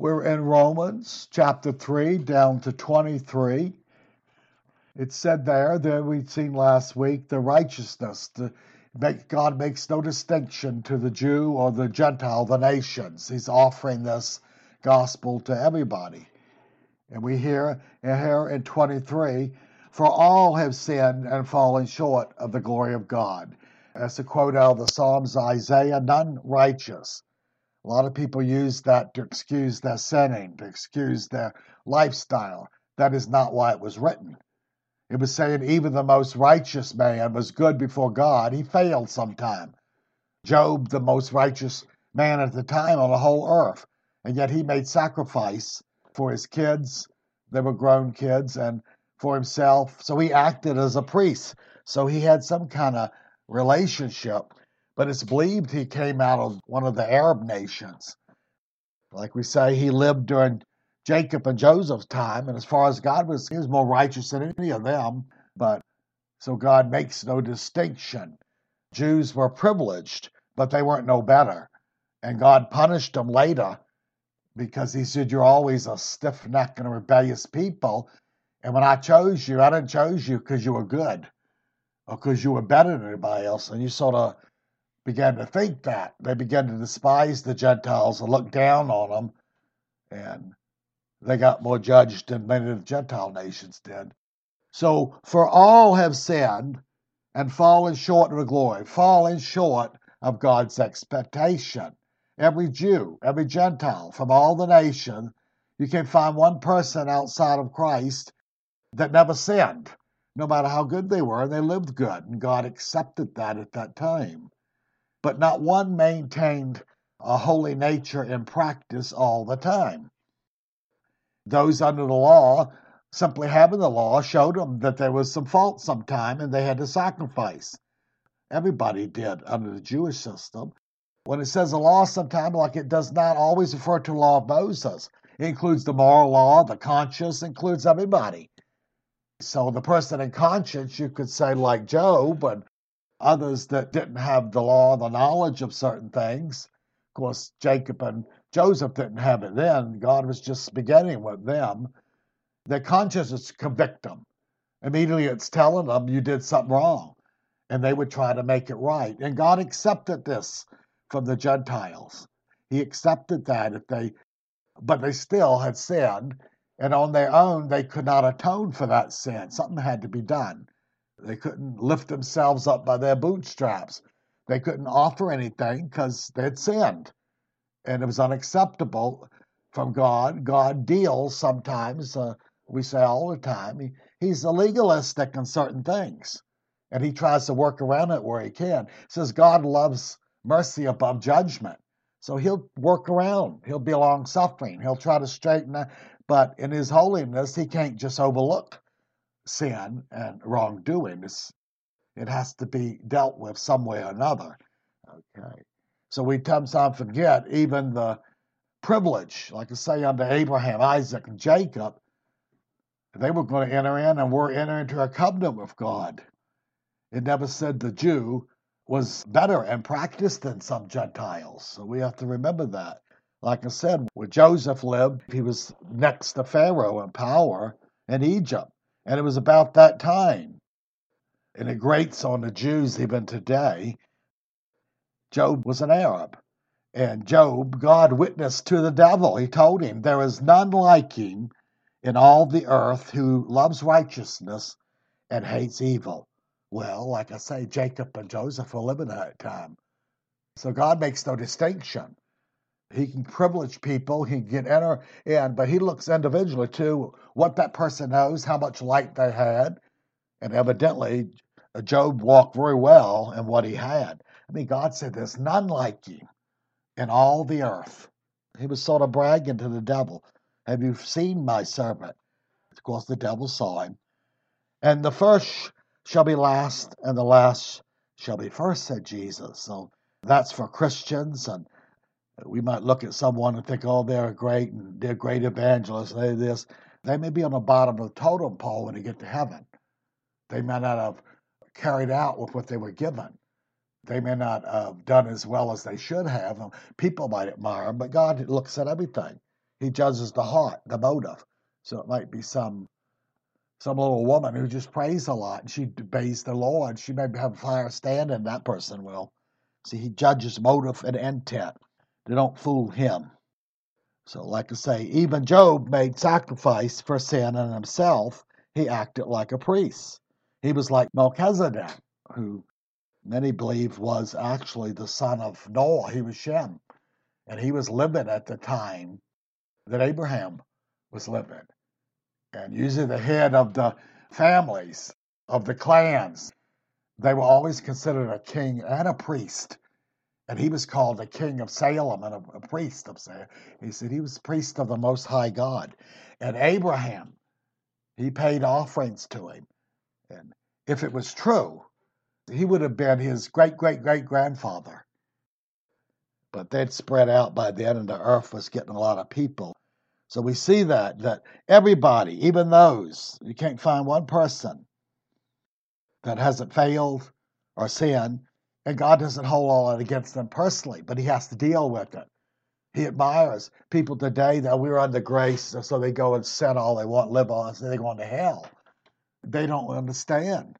We're in Romans chapter 3 down to 23. It said there that we'd seen last week the righteousness. The, make, God makes no distinction to the Jew or the Gentile, the nations. He's offering this gospel to everybody. And we hear here in 23 For all have sinned and fallen short of the glory of God. That's a quote out of the Psalms, Isaiah, none righteous. A lot of people use that to excuse their sinning, to excuse their lifestyle. That is not why it was written. It was saying even the most righteous man was good before God. He failed sometime. Job, the most righteous man at the time on the whole earth, and yet he made sacrifice for his kids. They were grown kids, and for himself. So he acted as a priest. So he had some kind of relationship but it's believed he came out of one of the Arab nations. Like we say, he lived during Jacob and Joseph's time, and as far as God was, he was more righteous than any of them. But so God makes no distinction. Jews were privileged, but they weren't no better. And God punished them later because he said, You're always a stiff necked and a rebellious people. And when I chose you, I didn't chose you because you were good or because you were better than anybody else. And you sort of began to think that. They began to despise the Gentiles and look down on them, and they got more judged than many of the Gentile nations did. So, for all have sinned and fallen short of the glory, fallen short of God's expectation. Every Jew, every Gentile from all the nations, you can find one person outside of Christ that never sinned, no matter how good they were, and they lived good, and God accepted that at that time but not one maintained a holy nature in practice all the time. Those under the law, simply having the law, showed them that there was some fault sometime and they had to sacrifice. Everybody did under the Jewish system. When it says the law, sometime, like it does not always refer to law of Moses. It includes the moral law, the conscience, includes everybody. So the person in conscience, you could say like Job and others that didn't have the law, the knowledge of certain things. Of course, Jacob and Joseph didn't have it then. God was just beginning with them. Their consciences convict them. Immediately it's telling them you did something wrong. And they would try to make it right. And God accepted this from the Gentiles. He accepted that if they but they still had sinned, and on their own they could not atone for that sin. Something had to be done. They couldn't lift themselves up by their bootstraps. They couldn't offer anything because they'd sinned. And it was unacceptable from God. God deals sometimes, uh, we say all the time, he, he's a legalistic in certain things. And he tries to work around it where he can. Says God loves mercy above judgment. So he'll work around. He'll be long suffering. He'll try to straighten it. But in his holiness, he can't just overlook sin and wrongdoing. It has to be dealt with some way or another. Okay. So we sometimes forget even the privilege, like I say under Abraham, Isaac, and Jacob, they were going to enter in and were entering into a covenant with God. It never said the Jew was better and practiced than some Gentiles. So we have to remember that. Like I said, where Joseph lived, he was next to Pharaoh in power in Egypt. And it was about that time. And it grates on the Jews even today. Job was an Arab. And Job, God witnessed to the devil. He told him, There is none like him in all the earth who loves righteousness and hates evil. Well, like I say, Jacob and Joseph were living at that time. So God makes no distinction. He can privilege people, he can enter in, but he looks individually to what that person knows, how much light they had. And evidently, Job walked very well in what he had. I mean, God said, There's none like you in all the earth. He was sort of bragging to the devil. Have you seen my servant? Of course, the devil saw him. And the first shall be last, and the last shall be first, said Jesus. So that's for Christians and we might look at someone and think, oh, they're great and they're great evangelists, they this. They may be on the bottom of the totem pole when they get to heaven. They may not have carried out with what they were given. They may not have done as well as they should have. People might admire them, but God looks at everything. He judges the heart, the motive. So it might be some some little woman who just prays a lot and she obeys the Lord. She may have a higher standing, that person will. See, he judges motive and intent. They don't fool him. So, like I say, even Job made sacrifice for sin and himself. He acted like a priest. He was like Melchizedek, who many believe was actually the son of Noah. He was Shem. And he was living at the time that Abraham was living. And usually the head of the families, of the clans, they were always considered a king and a priest and he was called the king of Salem and a, a priest of Salem. He said he was priest of the Most High God. And Abraham, he paid offerings to him. And if it was true, he would have been his great great great grandfather. But they'd spread out by then, and the earth was getting a lot of people. So we see that that everybody, even those, you can't find one person that hasn't failed or sinned and God doesn't hold all that against them personally, but He has to deal with it. He admires people today that we're under grace, so they go and sin all they want, live on, so they go into hell. They don't understand.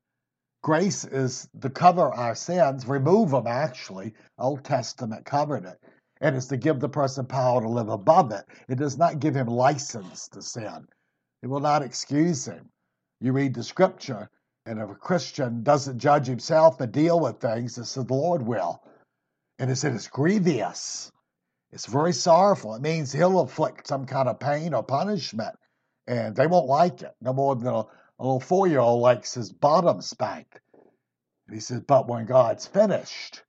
Grace is to cover our sins, remove them actually. Old Testament covered it. And it's to give the person power to live above it. It does not give him license to sin. It will not excuse him. You read the scripture, and if a Christian doesn't judge himself and deal with things, it's the Lord will. And it said it's grievous. It's very sorrowful. It means he'll inflict some kind of pain or punishment, and they won't like it no more than a, a little four year old likes his bottom spanked. And he says, but when God's finished,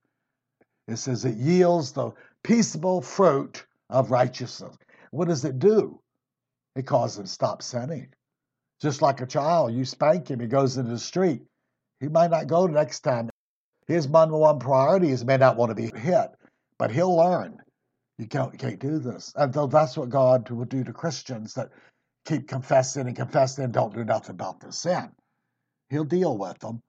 it says it yields the peaceable fruit of righteousness. What does it do? It causes him to stop sinning. Just like a child, you spank him, he goes into the street. He might not go the next time. His number one priority is may not want to be hit, but he'll learn. You can't, you can't do this. And so that's what God will do to Christians that keep confessing and confessing and don't do nothing about their sin. He'll deal with them.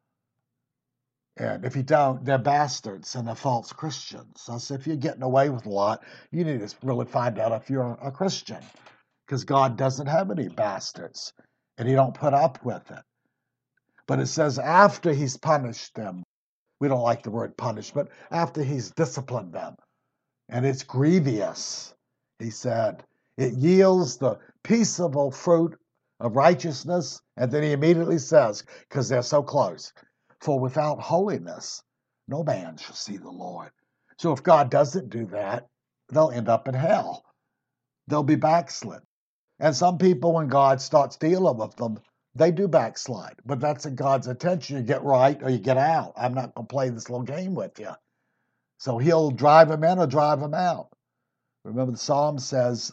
And if you don't, they're bastards and they're false Christians. So if you're getting away with a lot, you need to really find out if you're a Christian. Because God doesn't have any bastards and he don't put up with it. But it says after he's punished them, we don't like the word punishment, after he's disciplined them, and it's grievous, he said, it yields the peaceable fruit of righteousness. And then he immediately says, because they're so close, for without holiness, no man shall see the Lord. So if God doesn't do that, they'll end up in hell. They'll be backslid. And some people, when God starts dealing with them, they do backslide. But that's in God's intention. You get right or you get out. I'm not going to play this little game with you. So he'll drive them in or drive them out. Remember, the Psalm says,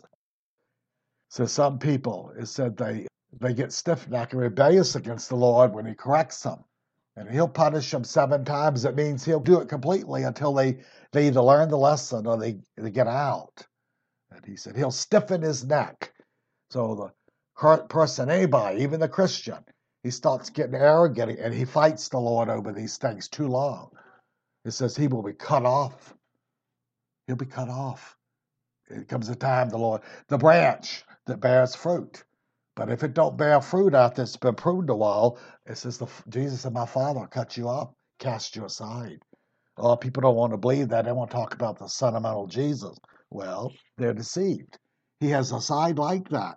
so some people, it said they, they get stiff necked and rebellious against the Lord when he corrects them. And he'll punish them seven times. It means he'll do it completely until they, they either learn the lesson or they, they get out. And he said he'll stiffen his neck so the person, anybody, even the Christian, he starts getting arrogant and he fights the Lord over these things too long. It says he will be cut off. He'll be cut off. It comes a time the Lord, the branch that bears fruit. But if it don't bear fruit after it's been pruned a while, it says the, Jesus and my Father cut you off, cast you aside. Of people don't want to believe that. They want to talk about the sentimental Jesus. Well, they're deceived. He has a side like that,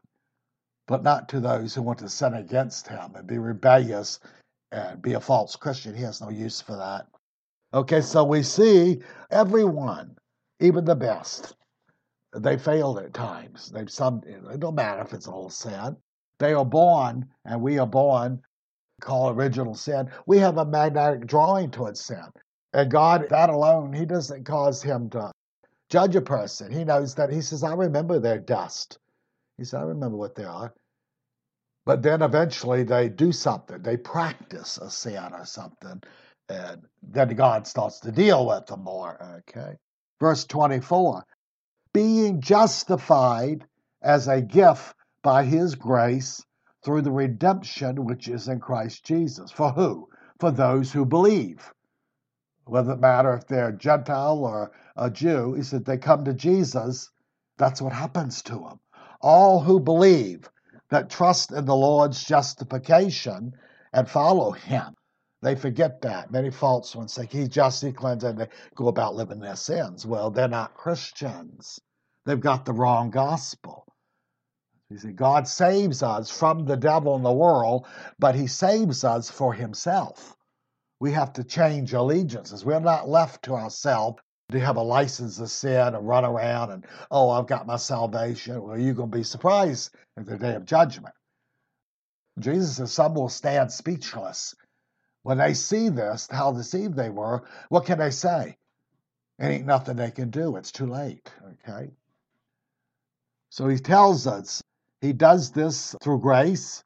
but not to those who want to sin against him and be rebellious and be a false Christian. He has no use for that. Okay, so we see everyone, even the best, they failed at times. They've some it don't matter if it's a little sin. They are born, and we are born, call original sin. We have a magnetic drawing towards sin. And God, that alone, He doesn't cause him to judge a person. He knows that he says, I remember their dust. He says, I remember what they are. But then eventually they do something. They practice a sin or something. And then God starts to deal with them more. Okay. Verse 24 being justified as a gift by his grace through the redemption which is in Christ Jesus. For who? For those who believe. Whether it matter if they're Gentile or a Jew, he said they come to Jesus, that's what happens to them. all who believe that trust in the Lord's justification and follow Him. They forget that. Many false ones say He's justly cleansed and they go about living their sins. Well, they're not Christians. They've got the wrong gospel. You see, God saves us from the devil and the world, but He saves us for Himself. We have to change allegiances. We're not left to ourselves to have a license to sin and run around and, oh, I've got my salvation. Well, you're going to be surprised at the day of judgment. Jesus says some will stand speechless. When they see this, how deceived they were, what can they say? It ain't nothing they can do. It's too late. Okay? So he tells us he does this through grace.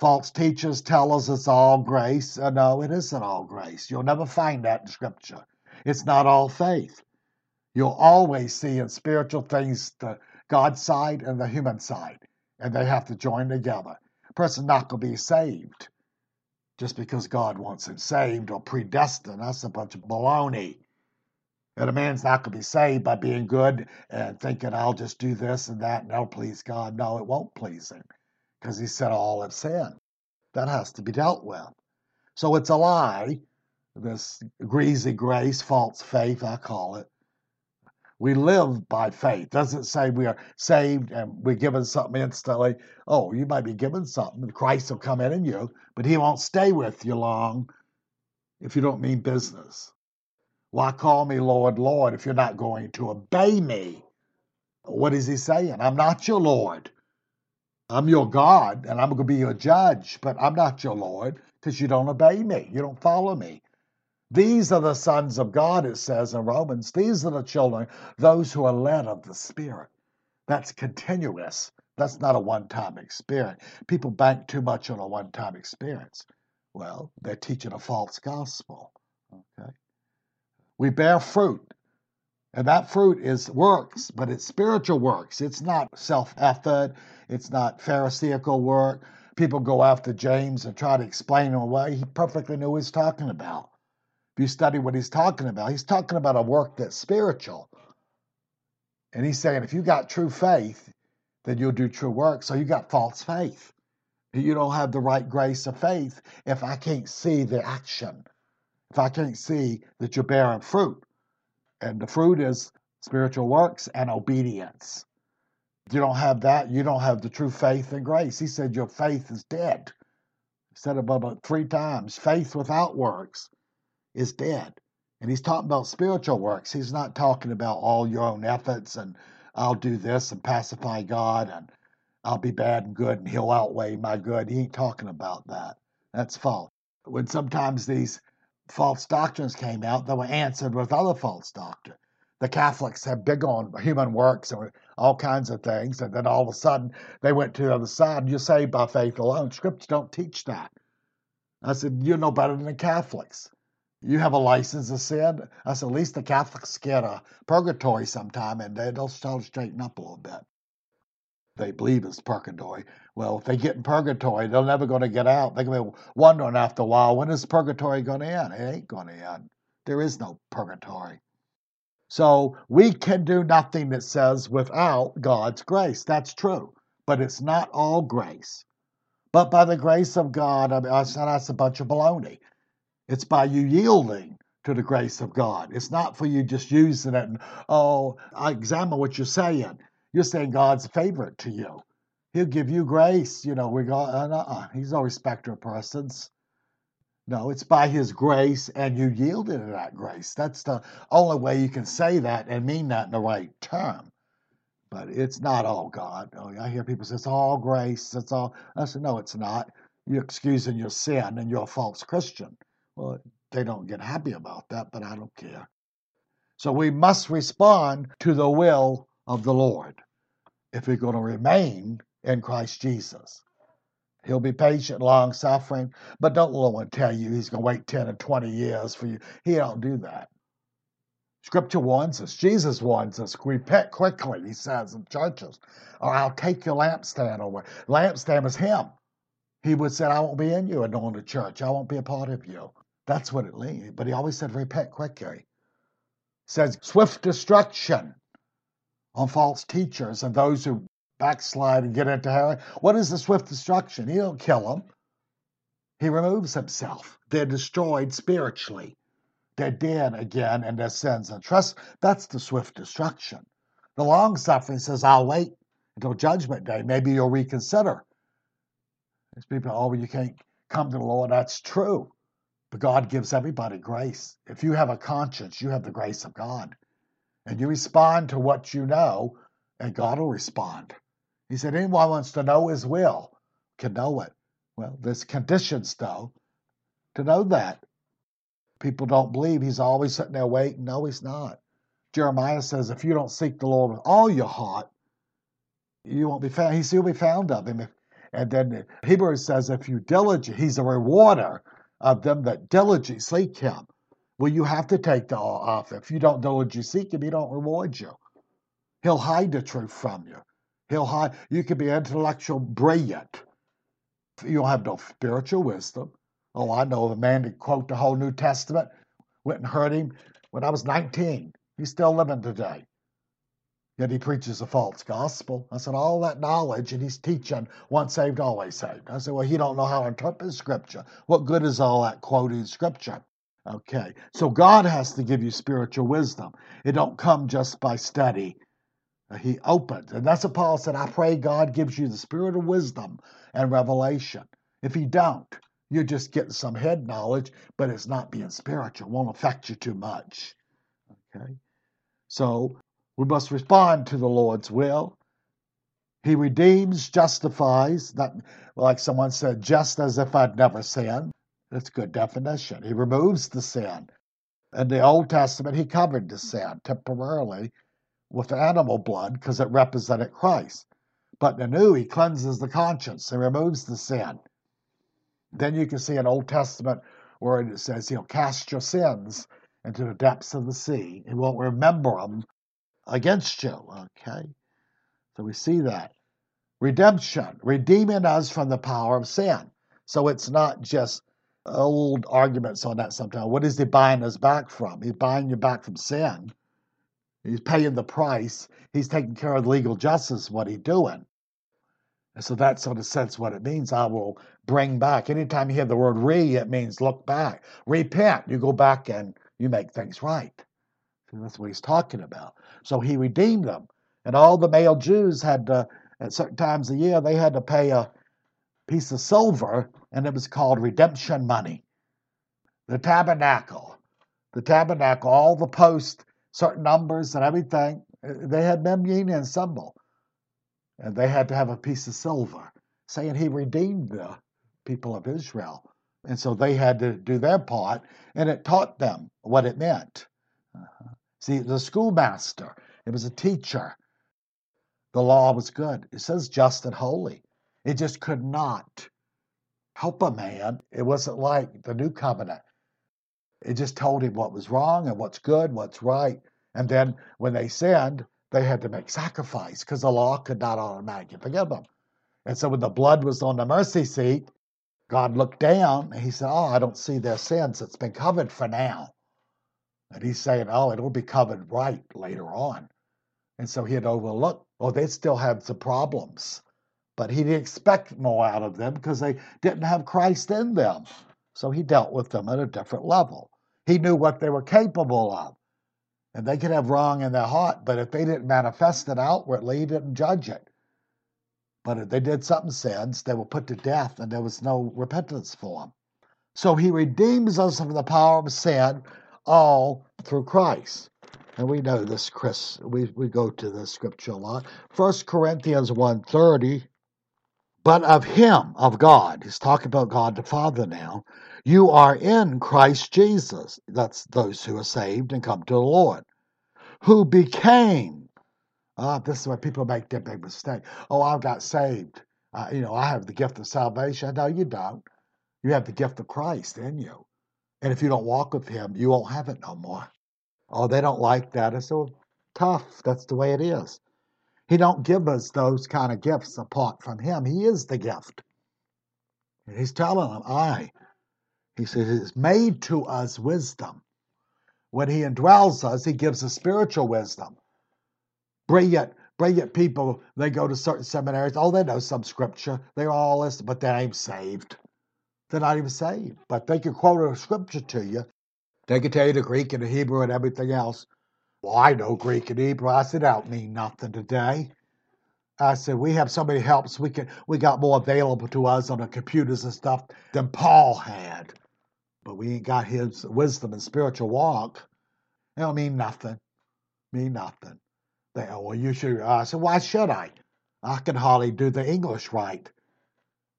False teachers tell us it's all grace. Uh, no, it isn't all grace. You'll never find that in Scripture. It's not all faith. You'll always see in spiritual things the God side and the human side, and they have to join together. A person's not going to be saved just because God wants him saved or predestined. That's a bunch of baloney. And a man's not going to be saved by being good and thinking, I'll just do this and that and that'll please God. No, it won't please him because he said all have sinned. That has to be dealt with. So it's a lie this greasy grace, false faith, I call it. We live by faith. Doesn't say we are saved and we're given something instantly. Oh, you might be given something. And Christ will come in in you, but he won't stay with you long if you don't mean business. Why call me Lord, Lord if you're not going to obey me? What is he saying? I'm not your Lord. I'm your God and I'm going to be your judge, but I'm not your Lord because you don't obey me. You don't follow me. These are the sons of God, it says in Romans. These are the children, those who are led of the Spirit. That's continuous. That's not a one time experience. People bank too much on a one time experience. Well, they're teaching a false gospel. Okay. We bear fruit. And that fruit is works, but it's spiritual works. It's not self effort. It's not Pharisaical work. People go after James and try to explain him away. He perfectly knew what he's talking about. If you study what he's talking about, he's talking about a work that's spiritual. And he's saying if you got true faith, then you'll do true work. So you got false faith. You don't have the right grace of faith if I can't see the action, if I can't see that you're bearing fruit. And the fruit is spiritual works and obedience. If you don't have that, you don't have the true faith and grace. He said your faith is dead. He said about three times. Faith without works is dead. And he's talking about spiritual works. He's not talking about all your own efforts and I'll do this and pacify God and I'll be bad and good and he'll outweigh my good. He ain't talking about that. That's false. When sometimes these false doctrines came out, they were answered with other false doctrine. The Catholics have big on human works and all kinds of things, and then all of a sudden they went to the other side. You're saved by faith alone. Scripture don't teach that. I said, you're no better than the Catholics you have a license to sin. That's at least the Catholics get a purgatory sometime, and they'll start straighten up a little bit. They believe it's purgatory. Well, if they get in purgatory, they're never going to get out. They're going to be wondering after a while, when is purgatory going to end? It ain't going to end. There is no purgatory. So we can do nothing that says without God's grace. That's true. But it's not all grace. But by the grace of God, I mean, that's a bunch of baloney. It's by you yielding to the grace of God. It's not for you just using it and, oh, I examine what you're saying. You're saying God's favorite to you. He'll give you grace. You know, go, uh, uh, he's no respecter of persons. No, it's by his grace and you yielded to that grace. That's the only way you can say that and mean that in the right term. But it's not all God. Oh, I hear people say it's all grace. It's all. I said, no, it's not. You're excusing your sin and you're a false Christian. Well, they don't get happy about that, but I don't care. So we must respond to the will of the Lord if we're going to remain in Christ Jesus. He'll be patient, long suffering, but don't let one tell you he's going to wait 10 or 20 years for you. He don't do that. Scripture warns us, Jesus warns us, repent quickly, he says in churches, or I'll take your lampstand away. Lampstand is him. He would say, I won't be in you to church. I won't be a part of you. That's what it means. But he always said, repent quickly. He says, swift destruction on false teachers and those who backslide and get into hell. What is the swift destruction? He don't kill them. He removes himself. They're destroyed spiritually. They're dead again in their sins and trust. That's the swift destruction. The long suffering says, I'll wait until judgment day. Maybe you'll reconsider. There's people, oh, you can't come to the Lord. That's true. But God gives everybody grace. If you have a conscience, you have the grace of God. And you respond to what you know, and God will respond. He said, anyone wants to know his will can know it. Well, there's conditions, though, to know that. People don't believe he's always sitting there waiting. No, he's not. Jeremiah says, if you don't seek the Lord with all your heart, you won't be found. He's will be found of him. And then Hebrews says, if you diligent, he's a rewarder of them that diligently seek him. Well, you have to take the off. If you don't diligently seek him, he don't reward you. He'll hide the truth from you. He'll hide. You can be intellectual brilliant. You don't have no spiritual wisdom. Oh, I know a man that quote the whole New Testament. Went and heard him when I was 19. He's still living today. Yet he preaches a false gospel. I said, all that knowledge, and he's teaching once saved, always saved. I said, well, he don't know how to interpret scripture. What good is all that quoting scripture? Okay, so God has to give you spiritual wisdom. It don't come just by study. Uh, he opens, and that's what Paul said. I pray God gives you the spirit of wisdom and revelation. If he don't, you're just getting some head knowledge, but it's not being spiritual. It won't affect you too much. Okay, so we must respond to the Lord's will. He redeems, justifies, that like someone said, just as if I'd never sinned. That's a good definition. He removes the sin. In the Old Testament, he covered the sin temporarily with animal blood because it represented Christ. But in the New, he cleanses the conscience and removes the sin. Then you can see in Old Testament where it says he'll cast your sins into the depths of the sea. He won't remember them against you. Okay? So we see that. Redemption, redeeming us from the power of sin. So it's not just old arguments on that sometimes. What is he buying us back from? He's buying you back from sin. He's paying the price. He's taking care of legal justice, what he's doing. And so that's sort of sense what it means. I will bring back. Anytime you hear the word re, it means look back. Repent. You go back and you make things right. So that's what he's talking about. So he redeemed them. And all the male Jews had to, at certain times a year, they had to pay a piece of silver, and it was called redemption money. The tabernacle, the tabernacle, all the posts, certain numbers and everything, they had meaning and symbol. And they had to have a piece of silver, saying he redeemed the people of Israel. And so they had to do their part, and it taught them what it meant. Uh-huh. See, the schoolmaster, it was a teacher. The law was good. It says just and holy. It just could not help a man. It wasn't like the new covenant. It just told him what was wrong and what's good, what's right. And then when they sinned, they had to make sacrifice because the law could not automatically forgive them. And so when the blood was on the mercy seat, God looked down and he said, Oh, I don't see their sins. It's been covered for now. And he's saying, oh, it'll be covered right later on. And so he had overlooked, oh, they still have some problems. But he didn't expect more out of them because they didn't have Christ in them. So he dealt with them at a different level. He knew what they were capable of. And they could have wrong in their heart, but if they didn't manifest it outwardly, he didn't judge it. But if they did something sins, they were put to death, and there was no repentance for them. So he redeems us from the power of sin all through Christ. And we know this, Chris. We, we go to the scripture a lot. First Corinthians 1.30, but of him, of God, he's talking about God the Father now, you are in Christ Jesus. That's those who are saved and come to the Lord. Who became, ah, this is where people make their big mistake. Oh, I got saved. Uh, you know, I have the gift of salvation. No, you don't. You have the gift of Christ in you. And if you don't walk with him, you won't have it no more. Oh, they don't like that. It's so tough. That's the way it is. He don't give us those kind of gifts apart from him. He is the gift. And he's telling them, I. He says, it's made to us wisdom. When he indwells us, he gives us spiritual wisdom. Brilliant brilliant people, they go to certain seminaries. Oh, they know some scripture. They're all this, but they ain't saved. They're not even saved. But they can quote a scripture to you. They can tell you the Greek and the Hebrew and everything else. Well, I know Greek and Hebrew. I said, that don't mean nothing today. I said, we have so many helps. We can we got more available to us on the computers and stuff than Paul had. But we ain't got his wisdom and spiritual walk. It don't mean nothing. Mean nothing. They, oh, well, you should. I said, why should I? I can hardly do the English right.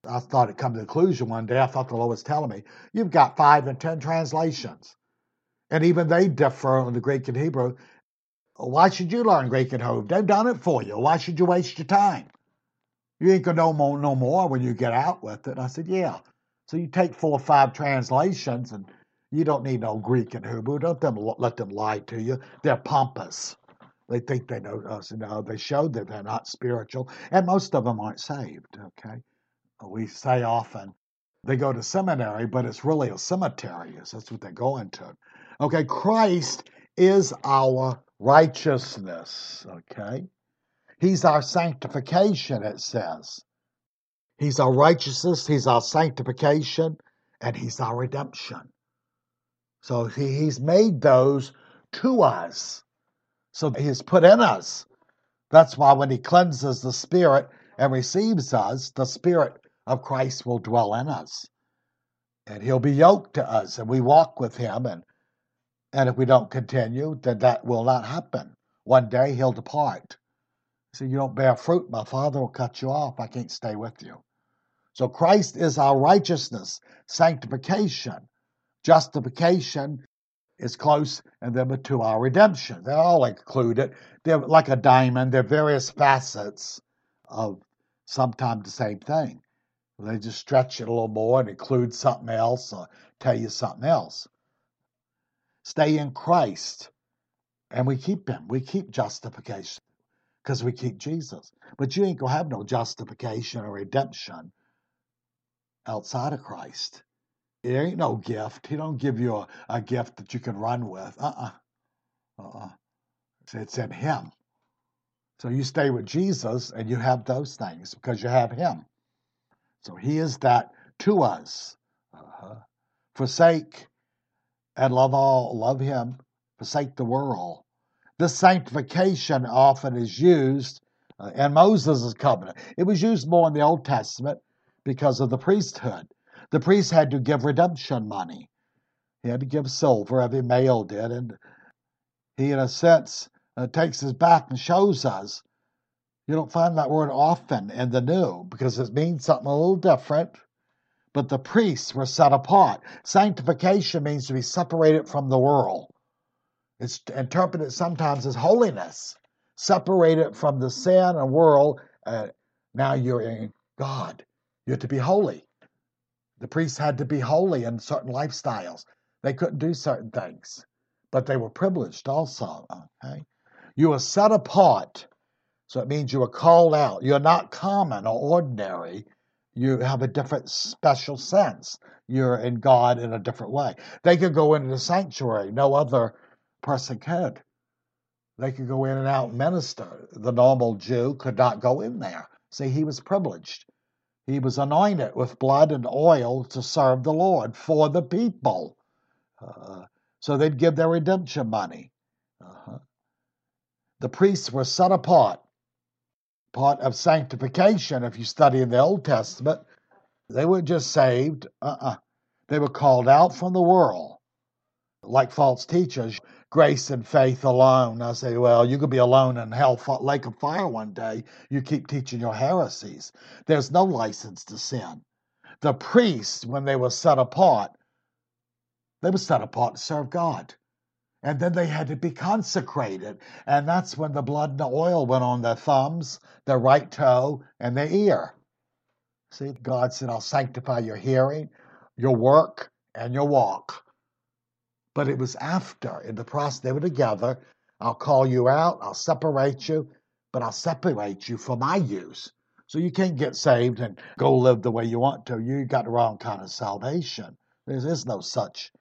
I thought it come to the conclusion one day. I thought the Lord was telling me, you've got five and ten translations. And even they differ on the Greek and Hebrew. Why should you learn Greek and Hebrew? They've done it for you. Why should you waste your time? You ain't gonna know more, no more when you get out with it. I said, yeah. So you take four or five translations, and you don't need no Greek and Hebrew. Don't them let them lie to you. They're pompous. They think they know us. Know, they show that they're not spiritual, and most of them aren't saved. Okay, we say often they go to seminary, but it's really a cemetery. That's what they're going to. Okay, Christ is our righteousness. Okay, He's our sanctification. It says He's our righteousness. He's our sanctification, and He's our redemption. So he, He's made those to us. So He's put in us. That's why when He cleanses the Spirit and receives us, the Spirit of Christ will dwell in us. And He'll be yoked to us, and we walk with Him. And, and if we don't continue, then that will not happen. One day He'll depart. See, you don't bear fruit, my Father will cut you off. I can't stay with you. So Christ is our righteousness, sanctification, justification is close, and then to our redemption. They're all included. They're like a diamond. They're various facets of sometimes the same thing. They just stretch it a little more and include something else or tell you something else. Stay in Christ, and we keep Him. We keep justification because we keep Jesus. But you ain't going to have no justification or redemption outside of Christ. It ain't no gift. He don't give you a, a gift that you can run with. Uh-uh. Uh-uh. It's in him. So you stay with Jesus and you have those things because you have him. So he is that to us. Uh-huh. Forsake and love all, love him, forsake the world. This sanctification often is used uh, in Moses' covenant. It was used more in the Old Testament because of the priesthood. The priest had to give redemption money. He had to give silver, every male did, and he, in a sense, uh, takes us back and shows us. You don't find that word often in the New because it means something a little different. But the priests were set apart. Sanctification means to be separated from the world. It's interpreted sometimes as holiness, separated from the sin and world. Uh, now you're in God. You're to be holy. The priests had to be holy in certain lifestyles. They couldn't do certain things, but they were privileged also. Okay, you were set apart, so it means you were called out. You're not common or ordinary. You have a different special sense. You're in God in a different way. They could go into the sanctuary. No other person could. They could go in and out and minister. The normal Jew could not go in there. See, he was privileged. He was anointed with blood and oil to serve the Lord for the people. Uh, so they'd give their redemption money. Uh-huh. The priests were set apart, part of sanctification. If you study in the Old Testament, they weren't just saved. Uh-uh. They were called out from the world, like false teachers grace and faith alone. I say, well, you could be alone in hell lake of fire one day. You keep teaching your heresies. There's no license to sin. The priests, when they were set apart, they were set apart to serve God. And then they had to be consecrated. And that's when the blood and the oil went on their thumbs, their right toe, and their ear. See, God said, I'll sanctify your hearing, your work, and your walk. But it was after, in the process, they were together. I'll call you out, I'll separate you, but I'll separate you for my use. So you can't get saved and go live the way you want to. You got the wrong kind of salvation. There is no such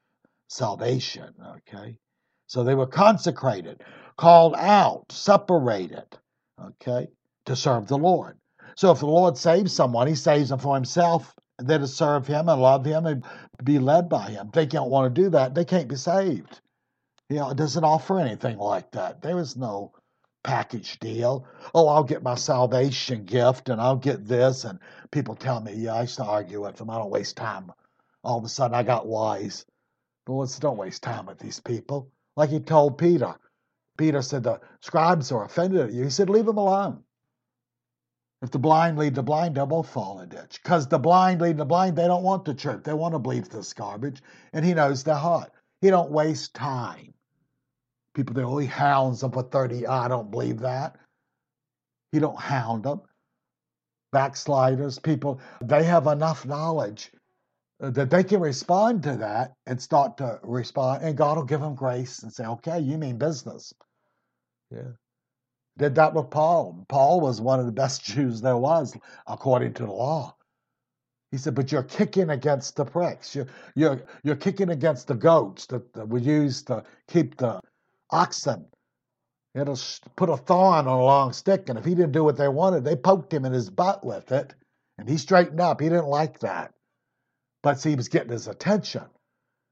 salvation, okay? So they were consecrated, called out, separated. okay, to serve the Lord. So if the Lord saves someone, he saves them for himself, then to serve him and love him and be led by him. They don't want to do that, they can't be saved. You know, it doesn't offer anything like that. There is no package deal. Oh, I'll get my salvation gift and I'll get this. And people tell me, yeah, I used to argue with them. I don't waste time. All of a sudden, I got wise. The Lord said, don't waste time with these people. Like he told Peter. Peter said, the scribes are offended at you. He said, leave them alone. If the blind lead the blind, they'll both fall in a ditch. Because the blind lead the blind, they don't want the truth. They want to believe this garbage. And he knows their heart. He don't waste time. People think, oh, he hounds them for 30. I don't believe that. He don't hound them. Backsliders, people, they have enough knowledge Uh, that they can respond to that and start to respond, and God will give them grace and say, okay, you mean business. Yeah. Did that with Paul. Paul was one of the best Jews there was, according to the law. He said, but you're kicking against the pricks. You're, you're, you're kicking against the goats that, that were used to keep the oxen. It'll put a thorn on a long stick, and if he didn't do what they wanted, they poked him in his butt with it, and he straightened up. He didn't like that. But see, he was getting his attention.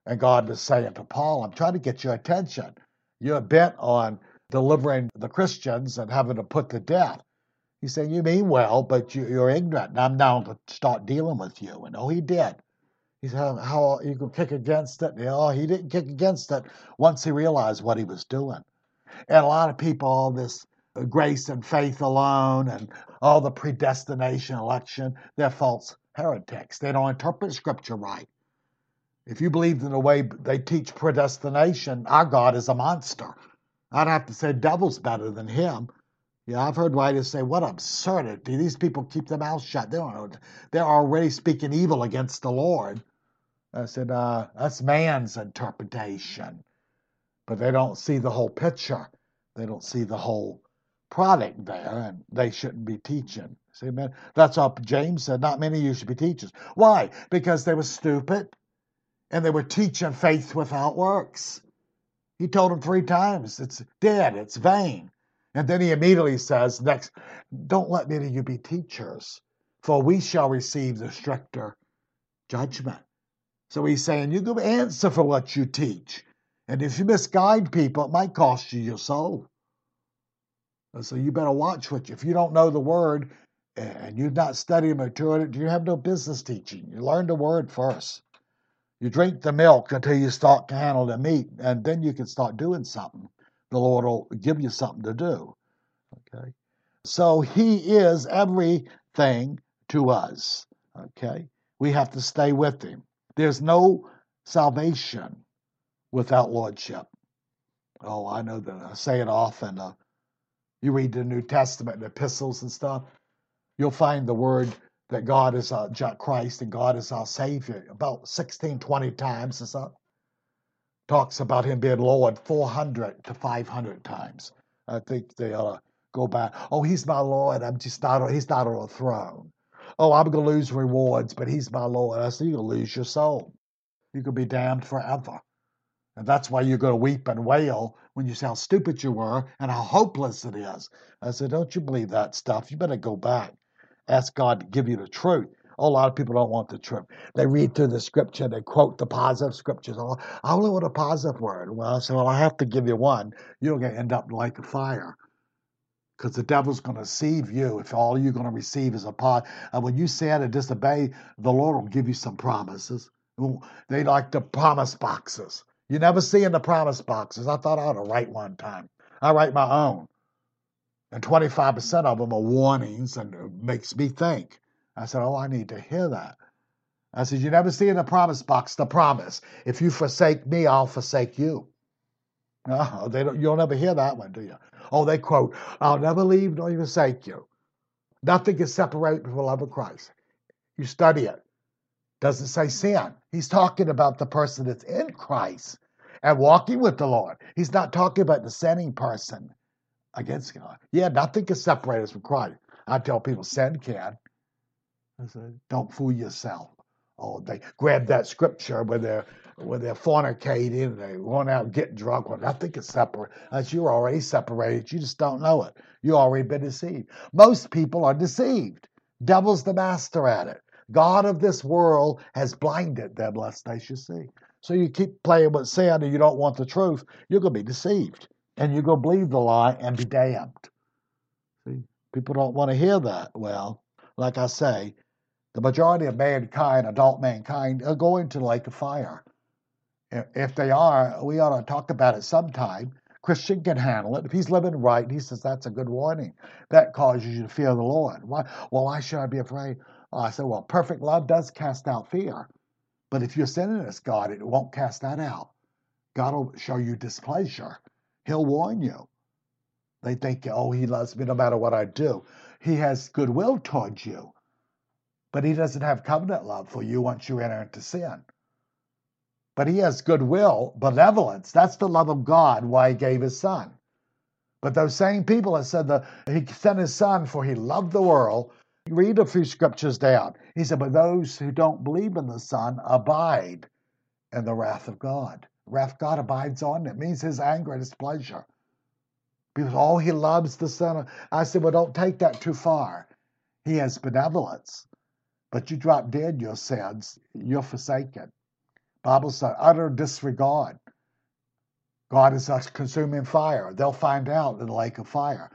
And God was saying to Paul, I'm trying to get your attention. You're bent on delivering the Christians and having to put to death. He's saying, You mean well, but you, are ignorant, and I'm now to start dealing with you. And oh, he did. He said, How you can kick against it? You oh, know, he didn't kick against it once he realized what he was doing. And a lot of people, all this uh, grace and faith alone and all the predestination election, they're false heretics. They don't interpret scripture right. If you believed in the way they teach predestination, our God is a monster. I'd have to say devil's better than him. Yeah, I've heard writers say, "What absurdity! These people keep their mouths shut. They don't. They're already speaking evil against the Lord." I said, uh, "That's man's interpretation, but they don't see the whole picture. They don't see the whole product there, and they shouldn't be teaching." See, man, that's what James said. Not many of you should be teachers. Why? Because they were stupid, and they were teaching faith without works. He told them three times, it's dead, it's vain. And then he immediately says, next, don't let many of you be teachers, for we shall receive the stricter judgment. So he's saying, you can answer for what you teach. And if you misguide people, it might cost you your soul. So you better watch what you, if you don't know the word and you've not studied maturity, you have no business teaching. You learn the word first. You drink the milk until you start to handle the meat, and then you can start doing something. The Lord will give you something to do. Okay. So He is everything to us. Okay. We have to stay with Him. There's no salvation without Lordship. Oh, I know that I say it often. Uh, you read the New Testament and epistles and stuff, you'll find the word that God is our Christ and God is our Savior about 16, 20 times or so. Talks about him being Lord 400 to 500 times. I think they ought to go back. Oh, he's my Lord. I'm just not, he's not on a throne. Oh, I'm going to lose rewards, but he's my Lord. I said, you'll lose your soul. You could be damned forever. And that's why you're going to weep and wail when you see how stupid you were and how hopeless it is. I said, Don't you believe that stuff? You better go back ask God to give you the truth. Oh, a lot of people don't want the truth. They read through the scripture, they quote the positive scriptures. Oh, I only want a positive word. Well, I said, well, I have to give you one. You're going to end up like a fire because the devil's going to deceive you if all you're going to receive is a pot. And uh, when you sin and disobey, the Lord will give you some promises. They like the promise boxes. You never see in the promise boxes. I thought I ought to write one time. I write my own. And 25% of them are warnings and it makes me think. I said, Oh, I need to hear that. I said, You never see in the promise box the promise. If you forsake me, I'll forsake you. No, they don't, you'll never hear that one, do you? Oh, they quote, I'll never leave nor forsake you. Nothing can separate from the love of Christ. You study it. Doesn't say sin. He's talking about the person that's in Christ and walking with the Lord. He's not talking about the sinning person against God. Yeah, nothing can separate us from Christ. I tell people sin can. I said, don't fool yourself. Oh, they grab that scripture where they're when they're fornicating and they run out get drunk, well, nothing can separate us. You're already separated. You just don't know it. You already been deceived. Most people are deceived. Devil's the master at it. God of this world has blinded them lest they should see. So you keep playing with sin and you don't want the truth, you're going to be deceived. And you're going to believe the lie and be damned. See, people don't want to hear that. Well, like I say, the majority of mankind, adult mankind, are going to the lake of fire. If they are, we ought to talk about it sometime. Christian can handle it. If he's living right, he says that's a good warning. That causes you to fear the Lord. Why? Well, why should I be afraid? Oh, I said, well, perfect love does cast out fear. But if you're sinning against God, it won't cast that out. God will show you displeasure. He'll warn you. They think, oh, he loves me no matter what I do. He has goodwill towards you, but he doesn't have covenant love for you once you enter into sin. But he has goodwill, benevolence. That's the love of God, why he gave his son. But those same people that said that he sent his son for he loved the world, read a few scriptures down. He said, But those who don't believe in the Son abide in the wrath of God. Wrath God abides on them. It means his anger and his pleasure. Because oh, he loves the Son. I said, Well, don't take that too far. He has benevolence. But you drop dead your sins, you're forsaken. Bible says utter disregard. God is a consuming fire. They'll find out in the lake of fire.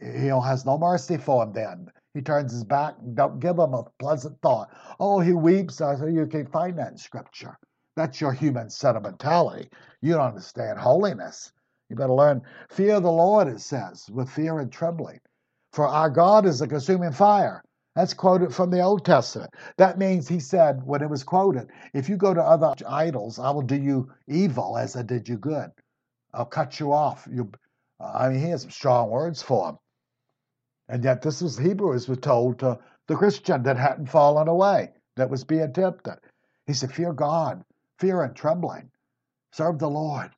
He has no mercy for them then. He turns his back and don't give him a pleasant thought. Oh, he weeps. I say you can't find that in scripture. That's your human sentimentality. You don't understand holiness. You better learn fear the Lord, it says, with fear and trembling. For our God is a consuming fire. That's quoted from the Old Testament. That means he said, when it was quoted, if you go to other idols, I will do you evil as I did you good. I'll cut you off. You, I mean, he has some strong words for him. And yet, this was Hebrews was told to the Christian that hadn't fallen away, that was being tempted. He said, Fear God, fear and trembling, serve the Lord.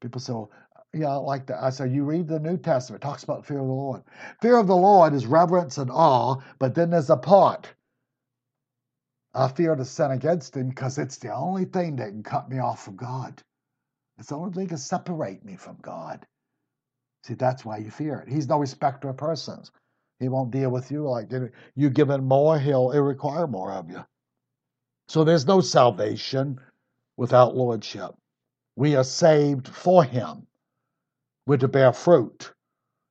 People say, well, yeah, I like that. I say, you read the New Testament, it talks about fear of the Lord. Fear of the Lord is reverence and awe, but then there's a part. I fear to sin against him because it's the only thing that can cut me off from God. It's the only thing that can separate me from God. See, that's why you fear it. He's no respecter of persons. He won't deal with you like you give him more, he'll, require more of you. So there's no salvation without lordship. We are saved for him. We're to bear fruit.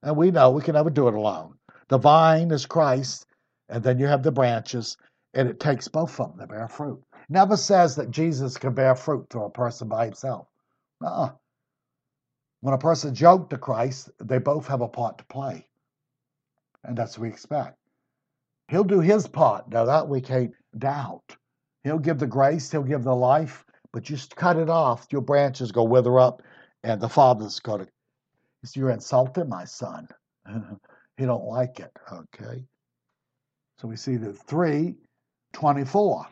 And we know we can never do it alone. The vine is Christ, and then you have the branches, and it takes both of them to bear fruit. Never says that Jesus can bear fruit through a person by himself. uh when a person yoked to Christ, they both have a part to play. And that's what we expect. He'll do his part. Now, that we can't doubt. He'll give the grace, he'll give the life, but you cut it off, your branches go wither up, and the Father's going to. You're insulting my son. he don't like it. Okay. So we see the 324.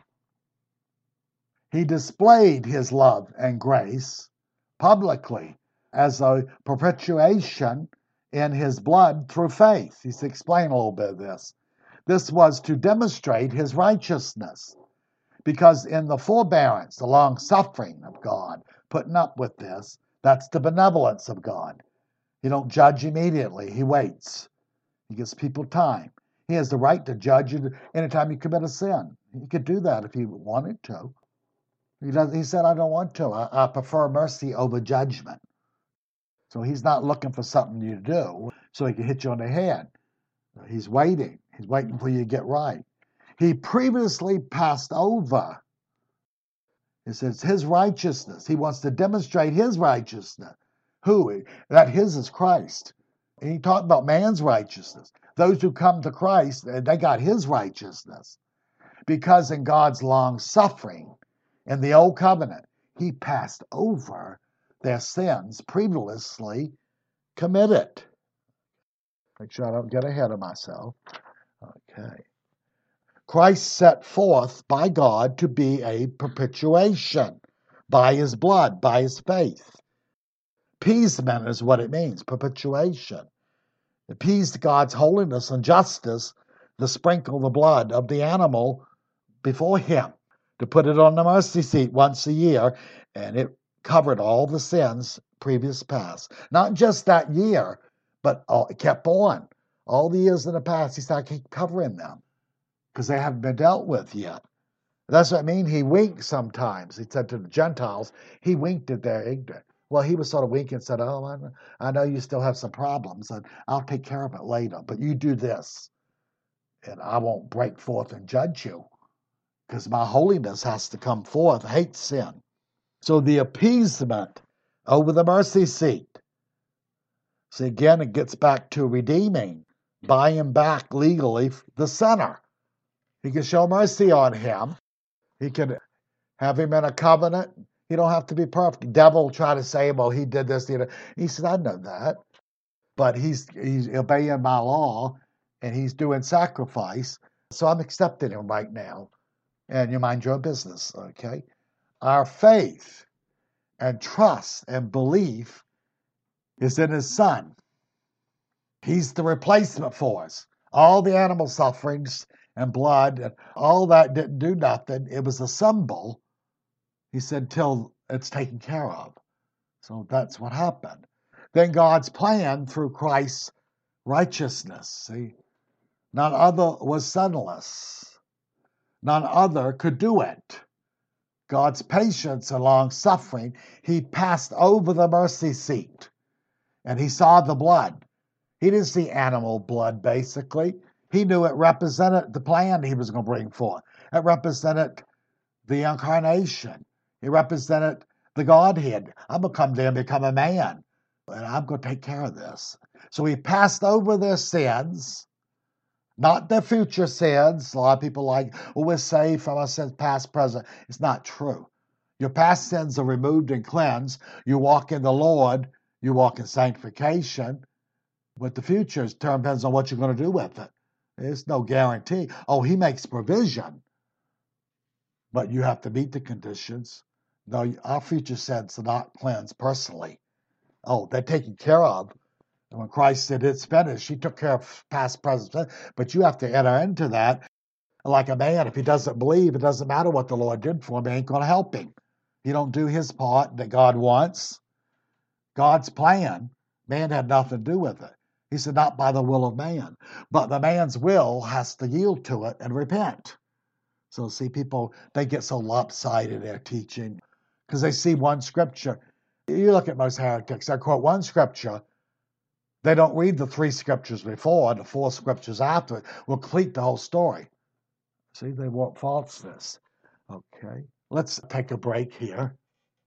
He displayed his love and grace publicly as a propitiation in his blood through faith. He's explained a little bit of this. This was to demonstrate his righteousness. Because in the forbearance, the long suffering of God, putting up with this, that's the benevolence of God. He don't judge immediately, he waits. He gives people time. He has the right to judge you anytime you commit a sin. He could do that if he wanted to. He, does, he said, I don't want to. I, I prefer mercy over judgment. So he's not looking for something you do so he can hit you on the head. He's waiting. He's waiting for you to get right. He previously passed over. It says his righteousness. He wants to demonstrate his righteousness. Who? That his is Christ. And he talked about man's righteousness. Those who come to Christ, they got his righteousness. Because in God's long suffering in the old covenant, he passed over their sins previously committed. Make sure I don't get ahead of myself. Okay. Christ set forth by God to be a propitiation by his blood, by his faith. Appeasement is what it means, propitiation. Appeased God's holiness and justice to sprinkle the blood of the animal before him to put it on the mercy seat once a year, and it covered all the sins previous past. Not just that year, but all, it kept on. All the years in the past, he started keep covering them because they haven't been dealt with yet. That's what I mean. He winked sometimes. He said to the Gentiles, he winked at their ignorance. Well, he was sort of winking and said, Oh, I, I know you still have some problems, and I'll take care of it later, but you do this, and I won't break forth and judge you because my holiness has to come forth, hate sin. So the appeasement over the mercy seat. See, again, it gets back to redeeming, buying back legally the sinner. He can show mercy on him. He can have him in a covenant. He don't have to be perfect. Devil try to say, well, he did this. You know. He said, I know that. But he's he's obeying my law and he's doing sacrifice. So I'm accepting him right now. And you mind your business, okay? Our faith and trust and belief is in his son. He's the replacement for us. All the animal sufferings and blood and all that didn't do nothing. It was a symbol, he said, till it's taken care of. So that's what happened. Then God's plan through Christ's righteousness. See, none other was sinless. None other could do it. God's patience and long suffering, he passed over the mercy seat and he saw the blood. He didn't see animal blood, basically. He knew it represented the plan he was going to bring forth. It represented the incarnation. It represented the Godhead. I'm going to come there and become a man, and I'm going to take care of this. So he passed over their sins not the future sins. A lot of people like, oh, we're saved from our sins, past, present. It's not true. Your past sins are removed and cleansed. You walk in the Lord, you walk in sanctification. But the future depends on what you're going to do with it. There's no guarantee. Oh, He makes provision, but you have to meet the conditions. No, our future sins are not cleansed personally. Oh, they're taken care of and when Christ said it's finished, he took care of past, present, but you have to enter into that like a man. If he doesn't believe, it doesn't matter what the Lord did for him, he ain't going to help him. He don't do his part that God wants. God's plan, man had nothing to do with it. He said, not by the will of man, but the man's will has to yield to it and repent. So, see, people, they get so lopsided in their teaching because they see one scripture. You look at most heretics, they quote one scripture they don't read the three scriptures before, the four scriptures after it will complete the whole story. See, they want falseness. Okay, let's take a break here.